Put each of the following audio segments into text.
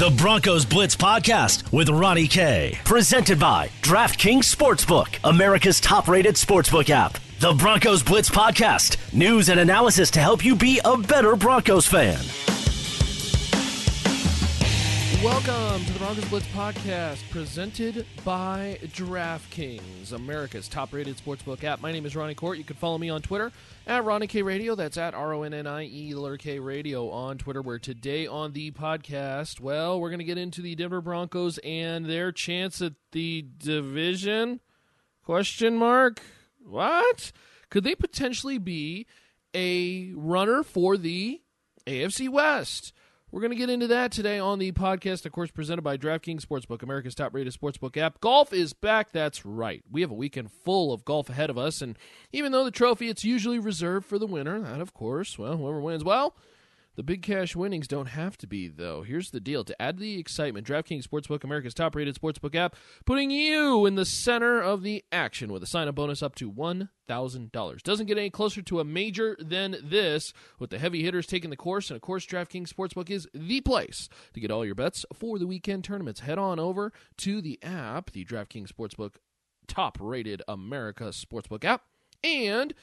The Broncos Blitz Podcast with Ronnie K. Presented by DraftKings Sportsbook, America's top rated sportsbook app. The Broncos Blitz Podcast, news and analysis to help you be a better Broncos fan. Welcome to the Broncos Blitz podcast presented by DraftKings, America's top rated sportsbook app. My name is Ronnie Kohrs. You can follow me on Twitter at Ronnie K Radio. That's at R O N N I E L K Radio on Twitter. Where today on the podcast, well, we're going to get into the Denver Broncos and their chance at the division. Question mark? What? Could they potentially be a runner for the AFC West? We're going to get into that today on the podcast, of course, presented by DraftKings Sportsbook, America's top rated sportsbook app. Golf is back. That's right. We have a weekend full of golf ahead of us. And even though the trophy, it's usually reserved for the winner, that, of course, well, whoever wins, well, the big cash winnings don't have to be, though. Here's the deal to add the excitement, DraftKings Sportsbook, America's top rated sportsbook app, putting you in the center of the action with a sign up bonus up to $1,000. Doesn't get any closer to a major than this, with the heavy hitters taking the course. And of course, DraftKings Sportsbook is the place to get all your bets for the weekend tournaments. Head on over to the app, the DraftKings Sportsbook top rated America Sportsbook app, and,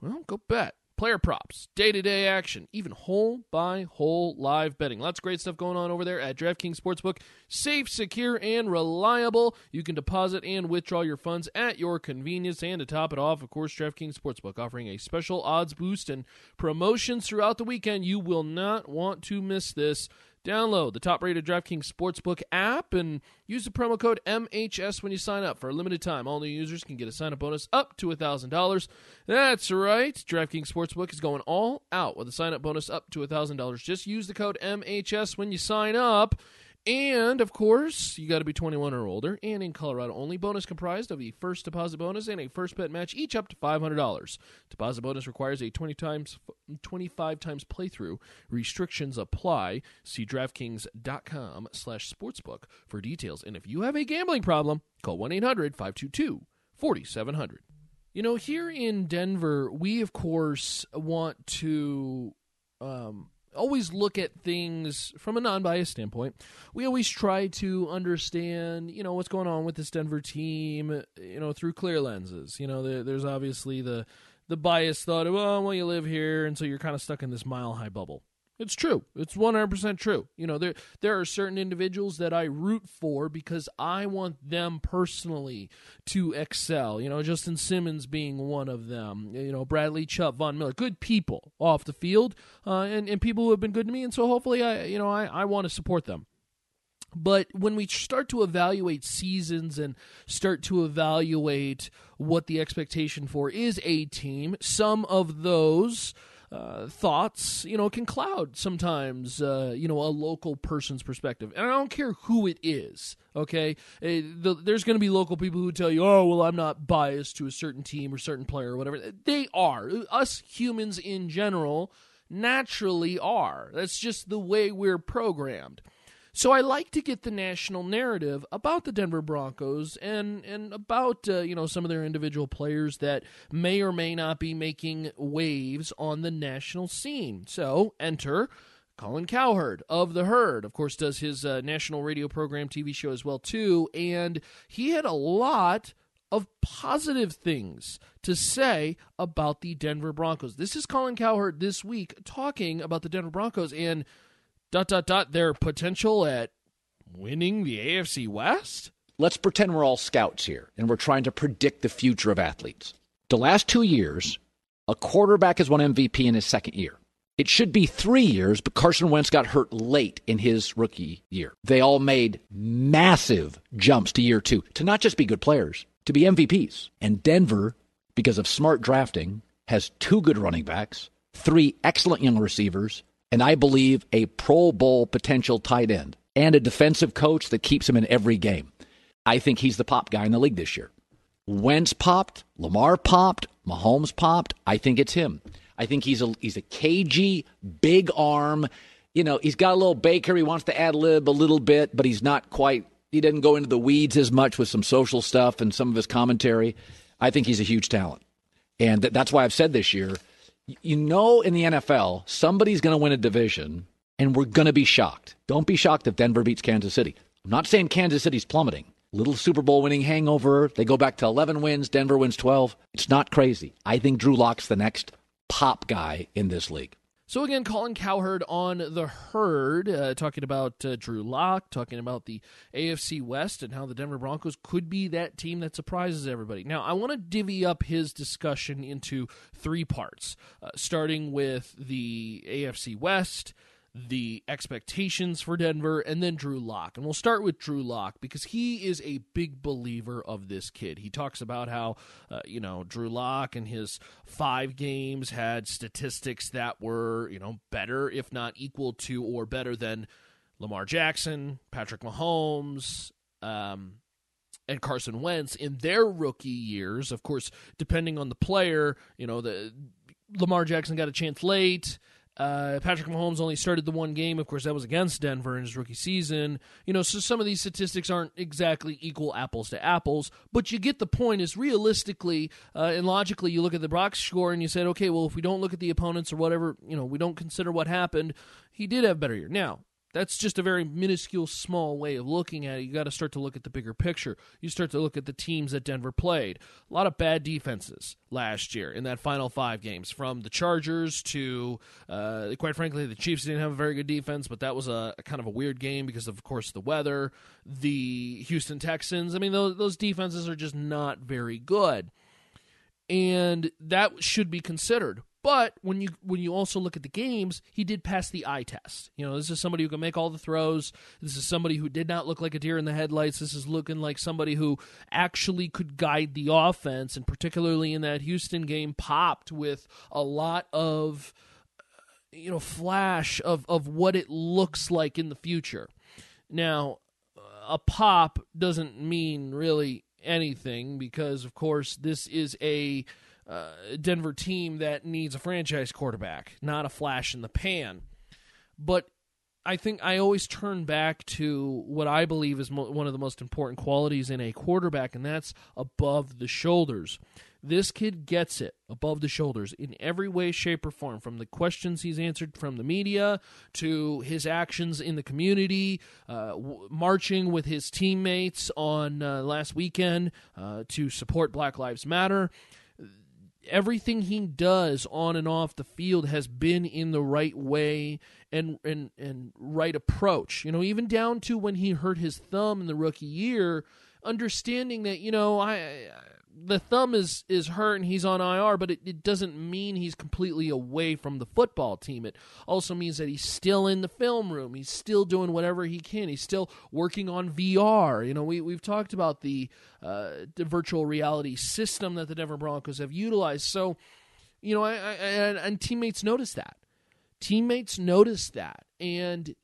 well, go bet player props, day to day action, even hole by hole live betting. Lots of great stuff going on over there at DraftKings Sportsbook. Safe, secure, and reliable. You can deposit and withdraw your funds at your convenience. And to top it off, of course, DraftKings Sportsbook offering a special odds boost and promotions throughout the weekend. You will not want to miss this. Download the top rated DraftKings Sportsbook app and use the promo code MHS when you sign up. For a limited time, all new users can get a sign up bonus up to $1,000. That's right. DraftKings Sportsbook is going all out with a sign up bonus up to $1,000. Just use the code MHS when you sign up. And of course, you got to be 21 or older, and in Colorado only. Bonus comprised of a first deposit bonus and a first bet match, each up to $500. Deposit bonus requires a 20 times, 25 times playthrough. Restrictions apply. See DraftKings.com/sportsbook for details. And if you have a gambling problem, call 1-800-522-4700. You know, here in Denver, we of course want to. Um, always look at things from a non-biased standpoint. We always try to understand, you know, what's going on with this Denver team, you know, through clear lenses. You know, there, there's obviously the the biased thought of, oh, well, you live here, and so you're kind of stuck in this mile-high bubble. It's true. It's 100% true. You know, there there are certain individuals that I root for because I want them personally to excel. You know, Justin Simmons being one of them. You know, Bradley Chubb, Von Miller, good people off the field, uh, and and people who have been good to me. And so hopefully, I you know I I want to support them. But when we start to evaluate seasons and start to evaluate what the expectation for is a team, some of those uh, thoughts, you know, can cloud sometimes, uh, you know, a local person's perspective. And I don't care who it is, okay? Uh, the, there's going to be local people who tell you, oh, well, I'm not biased to a certain team or certain player or whatever. They are. Us humans in general naturally are. That's just the way we're programmed. So I like to get the national narrative about the Denver Broncos and and about uh, you know some of their individual players that may or may not be making waves on the national scene. So enter Colin Cowherd of the Herd, of course, does his uh, national radio program, TV show as well too, and he had a lot of positive things to say about the Denver Broncos. This is Colin Cowherd this week talking about the Denver Broncos and dot dot dot their potential at winning the AFC West? Let's pretend we're all scouts here and we're trying to predict the future of athletes. The last two years, a quarterback has won MVP in his second year. It should be three years, but Carson Wentz got hurt late in his rookie year. They all made massive jumps to year two to not just be good players, to be MVPs. And Denver, because of smart drafting, has two good running backs, three excellent young receivers, and I believe a Pro Bowl potential tight end and a defensive coach that keeps him in every game. I think he's the pop guy in the league this year. Wentz popped, Lamar popped, Mahomes popped. I think it's him. I think he's a he's a cagey, big arm. You know, he's got a little Baker. He wants to ad lib a little bit, but he's not quite. He doesn't go into the weeds as much with some social stuff and some of his commentary. I think he's a huge talent, and th- that's why I've said this year. You know, in the NFL, somebody's going to win a division, and we're going to be shocked. Don't be shocked if Denver beats Kansas City. I'm not saying Kansas City's plummeting little Super Bowl winning hangover. They go back to 11 wins. Denver wins 12. It's not crazy. I think Drew Lock's the next pop guy in this league. So again, Colin Cowherd on the herd, uh, talking about uh, Drew Lock, talking about the AFC West and how the Denver Broncos could be that team that surprises everybody. Now, I want to divvy up his discussion into three parts, uh, starting with the AFC West, the expectations for Denver, and then Drew Lock. And we'll start with Drew Lock because he is a big believer of this kid. He talks about how, uh, you know, Drew Lock and his five games had statistics that were, you know, better, if not equal to or better than Lamar Jackson, Patrick Mahomes, um, and Carson Wentz in their rookie years. Of course, depending on the player, you know, the Lamar Jackson got a chance late. Uh, Patrick Mahomes only started the one game. Of course, that was against Denver in his rookie season. You know, so some of these statistics aren't exactly equal apples to apples, but you get the point. Is realistically uh, and logically, you look at the box score and you said, okay, well, if we don't look at the opponents or whatever, you know, we don't consider what happened, he did have better year. Now, that's just a very minuscule, small way of looking at it. You got to start to look at the bigger picture. You start to look at the teams that Denver played. A lot of bad defenses last year in that final five games, from the Chargers to, uh, quite frankly, the Chiefs didn't have a very good defense, but that was a, a, kind of a weird game because, of course, the weather. The Houston Texans, I mean, those, those defenses are just not very good. And that should be considered. But when you when you also look at the games, he did pass the eye test. You know, this is somebody who can make all the throws. This is somebody who did not look like a deer in the headlights. This is looking like somebody who actually could guide the offense, and particularly in that Houston game, popped with a lot of uh, you know flash of of what it looks like in the future. Now, a pop doesn't mean really anything because, of course, this is a uh, Denver team that needs a franchise quarterback, not a flash in the pan. But I think I always turn back to what I believe is mo- one of the most important qualities in a quarterback, and that's above the shoulders. This kid gets it above the shoulders in every way, shape, or form from the questions he's answered from the media to his actions in the community, uh, w- marching with his teammates on uh, last weekend uh, to support Black Lives Matter everything he does on and off the field has been in the right way and and and right approach. You know, even down to when he hurt his thumb in the rookie year, understanding that you know I the thumb is is hurt and he's on IR, but it, it doesn't mean he's completely away from the football team. It also means that he's still in the film room. He's still doing whatever he can. He's still working on VR. You know, we we've talked about the, uh, the virtual reality system that the Denver Broncos have utilized. So, you know, I, I, and, and teammates notice that. Teammates notice that, and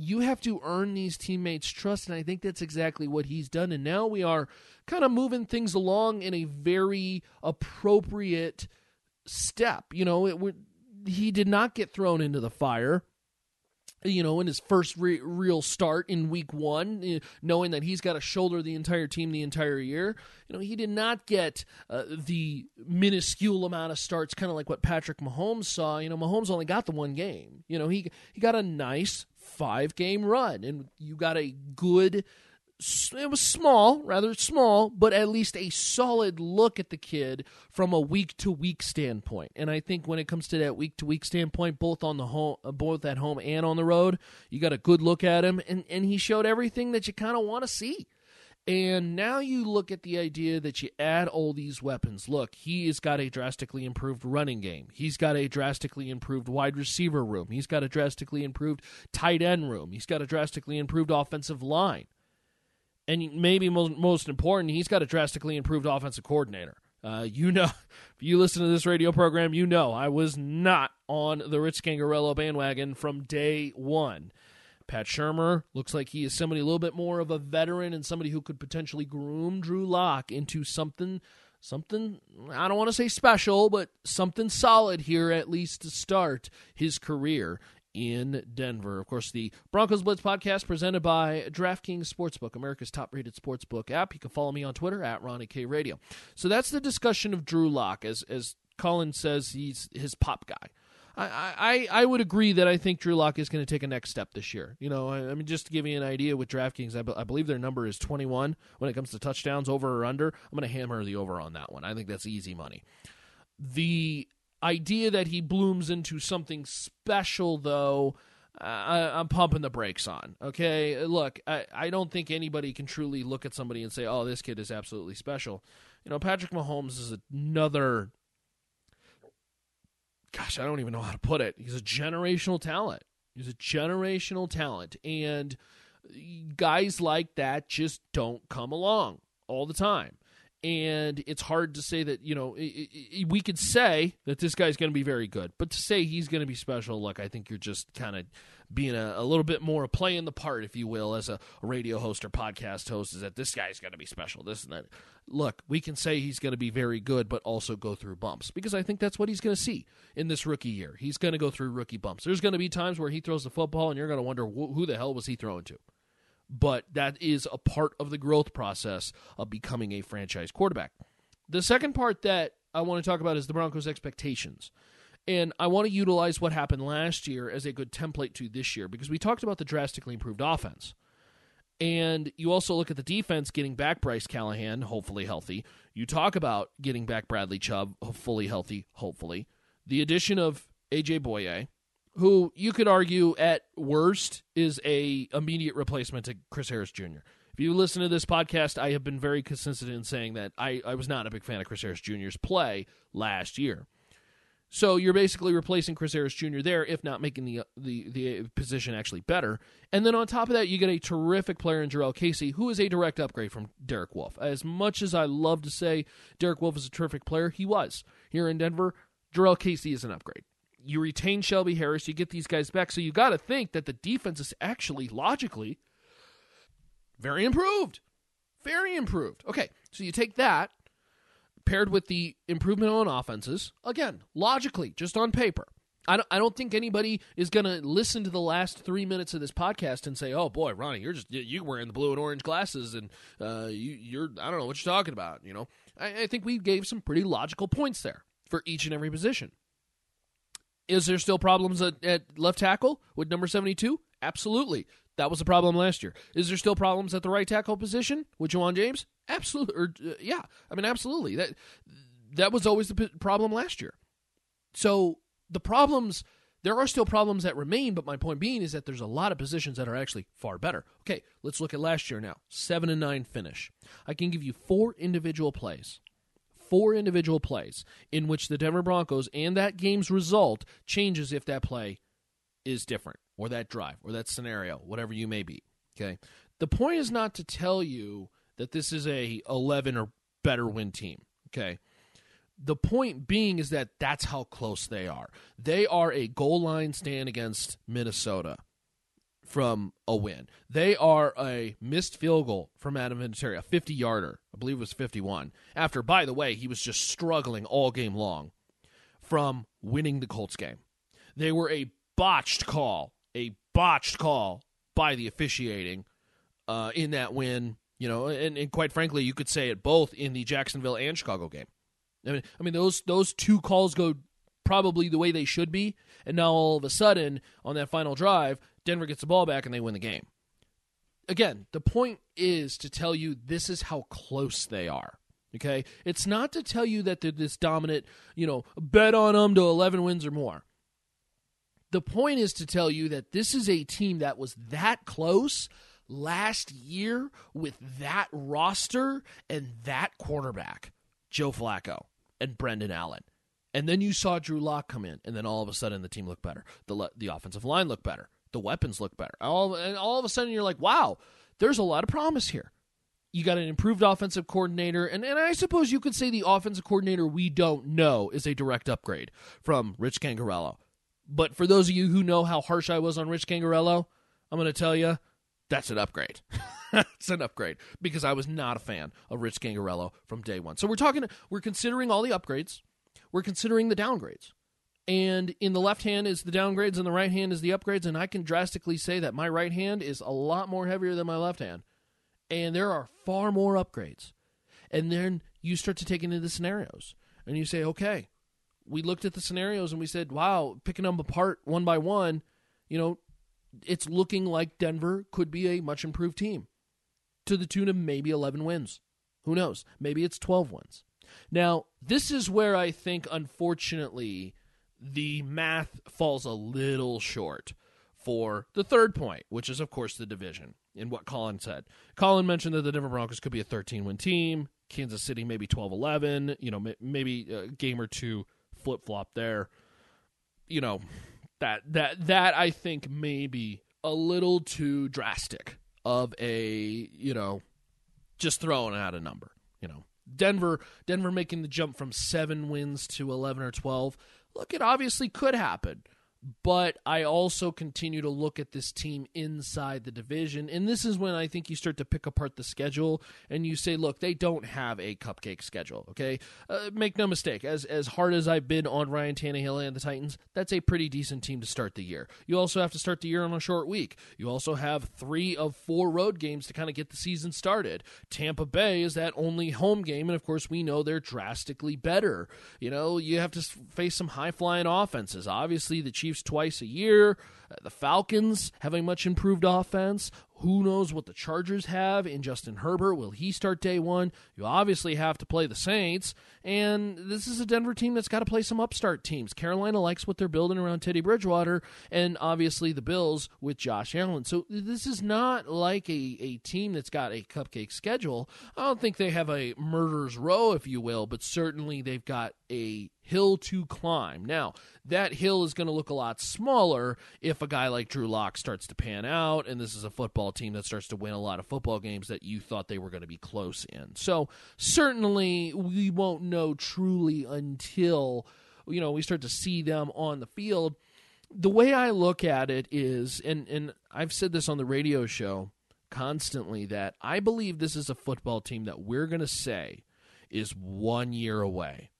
you have to earn these teammates' trust, and I think that's exactly what he's done. And now we are kind of moving things along in a very appropriate step. You know, it, he did not get thrown into the fire. You know, in his first re- real start in week one, eh, knowing that he's got to shoulder the entire team the entire year, you know, he did not get uh, the minuscule amount of starts, kind of like what Patrick Mahomes saw. You know, Mahomes only got the one game. You know, he he got a nice five game run, and you got a good it was small, rather small, but at least a solid look at the kid from a week to week standpoint. And I think when it comes to that week to week standpoint, both on the home, uh, both at home and on the road, you got a good look at him, and and he showed everything that you kind of want to see. And now you look at the idea that you add all these weapons. Look, he has got a drastically improved running game. He's got a drastically improved wide receiver room. He's got a drastically improved tight end room. He's got a drastically improved offensive line and maybe most, most important, he's got a drastically improved offensive coordinator. Uh, you know, if you listen to this radio program, you know I was not on the Rich Scangarello bandwagon from day one. Pat Shurmur looks like he is somebody a little bit more of a veteran and somebody who could potentially groom Drew Lock into something, something, I don't want to say special, but something solid here at least to start his career in Denver. Of course, the Broncos Blitz podcast presented by DraftKings Sportsbook, America's top rated sportsbook app. You can follow me on Twitter at Ronnie K Radio. So that's the discussion of Drew Lock, as as Colin says he's his pop guy. I, I, I would agree that I think Drew Lock is going to take a next step this year. You know, I, I mean, just to give you an idea with DraftKings, I, be, I believe their number is 21 when it comes to touchdowns, over or under. I'm going to hammer the over on that one. I think that's easy money. The idea that he blooms into something special, though, I, am pumping the brakes on. Okay, look, I, I don't think anybody can truly look at somebody and say, "Oh, this kid is absolutely special." You know, Patrick Mahomes is another gosh, I don't even know how to put it. He's a generational talent. He's a generational talent. And guys like that just don't come along all the time. And it's hard to say that, you know, we could say that this guy's going to be very good, but to say he's going to be special, look, I think you're just kind of being a, a, little bit more playing the part, if you will, as a radio host or podcast host, is that this guy's going to be special, this and that. Look, we can say he's going to be very good, but also go through bumps because I think that's what he's going to see in this rookie year. He's going to go through rookie bumps. There's going to be times where he throws the football and you're going to wonder wh- who the hell was he throwing to. But that is a part of the growth process of becoming a franchise quarterback. The second part that I want to talk about is the Broncos' expectations. And I want to utilize what happened last year as a good template to this year because we talked about the drastically improved offense. And you also look at the defense getting back Bryce Callahan, hopefully healthy. You talk about getting back Bradley Chubb, fully healthy, hopefully. The addition of AJ Bouye, who you could argue at worst is a immediate replacement to Chris Harris Jr. If you listen to this podcast, I have been very consistent in saying that I, I was not a big fan of Chris Harris Jr.'s play last year. So you're basically replacing Chris Harris Jr. there, if not making the the the position actually better. And then on top of that, you get a terrific player in Jurrell Casey, who is a direct upgrade from Derek Wolfe. As much as I love to say Derek Wolfe is a terrific player, he was here in Denver. Jurrell Casey is an upgrade. You retain Shelby Harris, you get these guys back, so you got to think that the defense is actually logically very improved, very improved. Okay, so you take that paired with the improvement on offenses, again, logically, just on paper. I don't, I don't think anybody is going to listen to the last three minutes of this podcast and say, "Oh boy, Ronnie, you're just you wearing the blue and orange glasses, and uh, you, you're I don't know what you're talking about." You know, I, I think we gave some pretty logical points there for each and every position. Is there still problems at, at left tackle with number seventy two? Absolutely. That was a problem last year. Is there still problems at the right tackle position with Ja'Wuan James? Absolutely. Or, uh, yeah, I mean, absolutely. That that was always the p- problem last year. So the problems, there are still problems that remain. But my point being is that there's a lot of positions that are actually far better. Okay, let's look at last year now. Seven and nine finish. I can give you four individual plays. Four individual plays in which the Denver Broncos and that game's result changes if that play is different or that drive or that scenario, whatever you may be. Okay. The point is not to tell you that this is a 11 or better win team. Okay. The point being is that that's how close they are. They are a goal line stand against Minnesota from a win. They are a missed field goal from Adam Vinatieri, a 50 yarder. I believe it was 51. After, by the way, he was just struggling all game long from winning the Colts game. They were a botched call, a botched call by the officiating uh, in that win. You know, and, and quite frankly, you could say it both in the Jacksonville and Chicago game. I mean, I mean those those two calls go probably the way they should be, and now all of a sudden on that final drive, Denver gets the ball back and they win the game. Again, the point is to tell you this is how close they are. Okay, it's not to tell you that they're this dominant. You know, bet on them to eleven wins or more. The point is to tell you that this is a team that was that close last year with that roster and that quarterback, Joe Flacco and Brandon Allen. And then you saw Drew Lock come in, and then all of a sudden the team looked better. The the offensive line looked better. The weapons look better. All and all of a sudden you're like, wow, there's a lot of promise here. You got an improved offensive coordinator, and, and I suppose you could say the offensive coordinator we don't know is a direct upgrade from Rich Scangarello. But for those of you who know how harsh I was on Rich Scangarello, I'm going to tell you that's an upgrade. it's an upgrade because I was not a fan of Rich Scangarello from day one. So we're talking, we're considering all the upgrades, we're considering the downgrades. And in the left hand is the downgrades, and the right hand is the upgrades. And I can drastically say that my right hand is a lot more heavier than my left hand. And there are far more upgrades. And then you start to take into the scenarios. And you say, okay, we looked at the scenarios and we said, wow, picking them apart one by one, you know, it's looking like Denver could be a much improved team to the tune of maybe 11 wins. Who knows? Maybe it's 12 wins. Now, this is where I think, unfortunately, the math falls a little short for the third point, which is, of course, the division, in what Colin said. Colin mentioned that the Denver Broncos could be a 13 win team, Kansas City maybe 12 11, you know, maybe a game or two flip flop there. You know, that that that I think may be a little too drastic of a you know just throwing out a number. You know, Denver Denver making the jump from seven wins to eleven or twelve. Look, it obviously could happen but I also continue to look at this team inside the division. And this is when I think you start to pick apart the schedule and you say, look, they don't have a cupcake schedule, okay? Uh, make no mistake, as, as hard as I've been on Ryan Tannehill and the Titans, that's a pretty decent team to start the year. You also have to start the year on a short week. You also have three of four road games to kind of get the season started. Tampa Bay is that only home game, and of course, we know they're drastically better. You know, you have to face some high flying offenses. Obviously, the Chiefs Chiefs twice a year. The Falcons have a much improved offense. Who knows what the Chargers have in Justin Herbert? Will he start day one? You obviously have to play the Saints. And this is a Denver team that's got to play some upstart teams. Carolina likes what they're building around Teddy Bridgewater, and obviously the Bills with Josh Allen. So this is not like a, a team that's got a cupcake schedule. I don't think they have a murderer's row, if you will, but certainly they've got a hill to climb. Now, that hill is going to look a lot smaller if a guy like Drew Lock starts to pan out, and this is a football team that starts to win a lot of football games that you thought they were going to be close in. So, certainly, we won't know truly until you know we start to see them on the field. The way I look at it is, and and I've said this on the radio show constantly that I believe this is a football team that we're going to say is one year away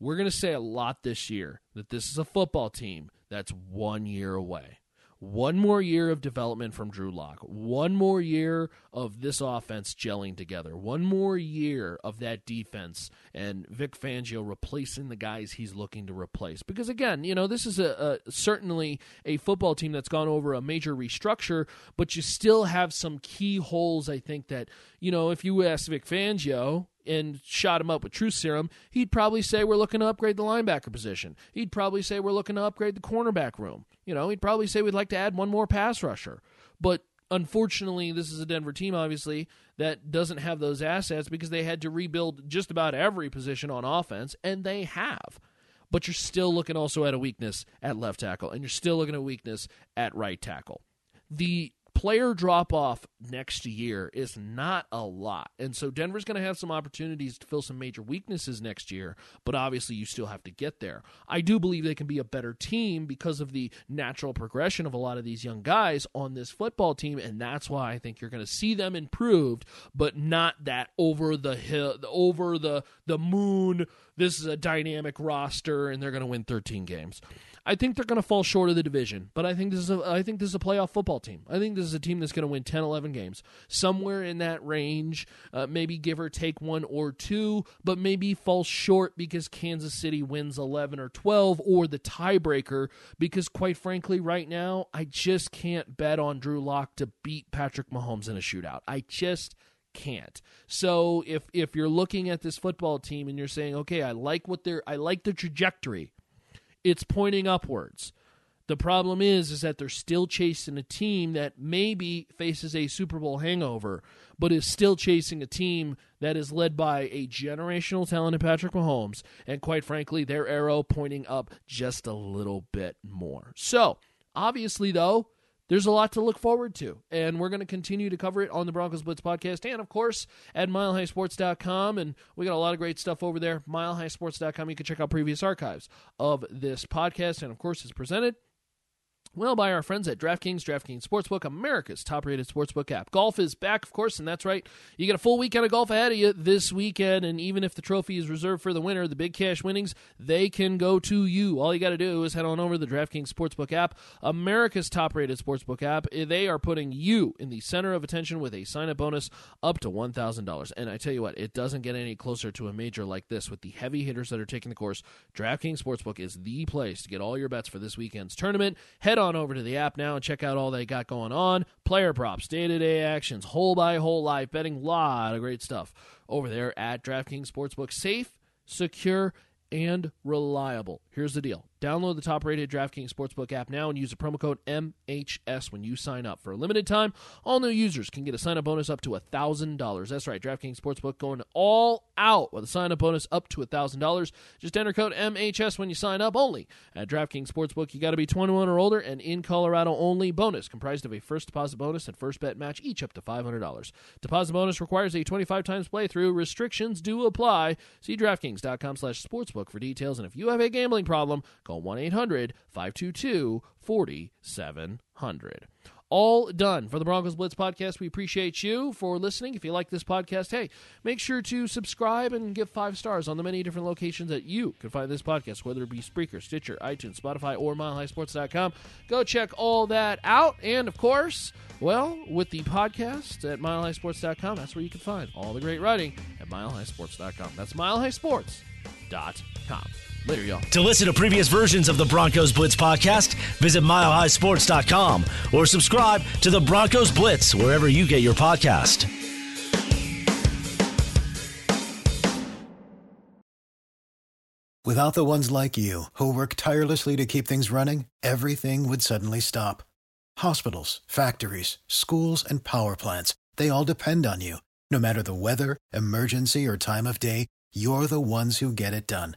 we're going to say a lot this year that this is a football team that's one year away. One more year of development from Drew Lock. One more year of this offense gelling together. One more year of that defense and Vic Fangio replacing the guys he's looking to replace. Because again, you know, this is a, a certainly a football team that's gone over a major restructure, but you still have some key holes. I think that you know, if you ask Vic Fangio, and shot him up with truth serum, he'd probably say we're looking to upgrade the linebacker position. He'd probably say we're looking to upgrade the cornerback room. You know, he'd probably say we'd like to add one more pass rusher. But unfortunately, this is a Denver team, obviously, that doesn't have those assets because they had to rebuild just about every position on offense, and they have. But you're still looking also at a weakness at left tackle, and you're still looking at a weakness at right tackle. The player drop off next year is not a lot. And so Denver's going to have some opportunities to fill some major weaknesses next year, but obviously you still have to get there. I do believe they can be a better team because of the natural progression of a lot of these young guys on this football team, and that's why I think you're going to see them improved, but not that over the hill, over the the moon. This is a dynamic roster, and they're going to win 13 games. I think they're going to fall short of the division, but I think this is a I think this is a playoff football team. I think this is a team that's going to win 10, 11 games, somewhere in that range, uh, maybe give or take one or two, but maybe fall short because Kansas City wins 11 or 12 or the tiebreaker because quite frankly right now I just can't bet on Drew Lock to beat Patrick Mahomes in a shootout. I just can't. So if if you're looking at this football team and you're saying, "Okay, I like what they're I like the trajectory it's pointing upwards. The problem is is that they're still chasing a team that maybe faces a Super Bowl hangover, but is still chasing a team that is led by a generational talent in Patrick Mahomes, and quite frankly, their arrow pointing up just a little bit more. So, obviously though, there's a lot to look forward to, and we're going to continue to cover it on the Broncos Blitz podcast and, of course, at milehighsports.com. And we got a lot of great stuff over there. Milehighsports.com. You can check out previous archives of this podcast, and, of course, it's presented well, by our friends at DraftKings, DraftKings Sportsbook, America's top rated sportsbook app. Golf is back, of course, and that's right. You get a full weekend of golf ahead of you this weekend, and even if the trophy is reserved for the winner, the big cash winnings, they can go to you. All you got to do is head on over to the DraftKings Sportsbook app, America's top rated sportsbook app. Eh, they are putting you in the center of attention with a sign up bonus up to $1,000. And I tell you what, it doesn't get any closer to a major like this with the heavy hitters that are taking the course. DraftKings Sportsbook is the place to get all your bets for this weekend's tournament. Head on over to the app now and check out all they got going on. Player props, day to day actions, hole by hole live betting, lot of great stuff over there at DraftKings Sportsbook. Safe, secure, and reliable. Here's the deal download the top rated DraftKings Sportsbook app now and use the promo code MHS when you sign up. For a limited time, all new users can get a sign up bonus up to $1,000. That's right, DraftKings Sportsbook going all out with a sign up bonus up to $1,000. Just enter code MHS when you sign up only. At DraftKings Sportsbook, you got to be 21 or older and in Colorado only. Bonus comprised of a first deposit bonus and first bet match, each up to $500. Deposit bonus requires a 25 times playthrough. Restrictions do apply. See DraftKings.com slash sportsbook for details. And if you have a gambling problem, call 1 800 522 4700 all done for the Broncos Blitz podcast. We appreciate you for listening. If you like this podcast, hey, make sure to subscribe and give five stars on the many different locations that you can find this podcast, whether it be Spreaker, Stitcher, iTunes, Spotify, or MileHighSports.com. Go check all that out. And of course, well, with the podcast at MileHighSports.com, that's where you can find all the great writing at MileHighSports.com. That's MileHighSports.com. Later, y'all. To listen to previous versions of the Broncos Blitz podcast, visit milehighsports.com or subscribe to the Broncos Blitz wherever you get your podcast. Without the ones like you, who work tirelessly to keep things running, everything would suddenly stop. Hospitals, factories, schools, and power plants, they all depend on you. No matter the weather, emergency, or time of day, you're the ones who get it done.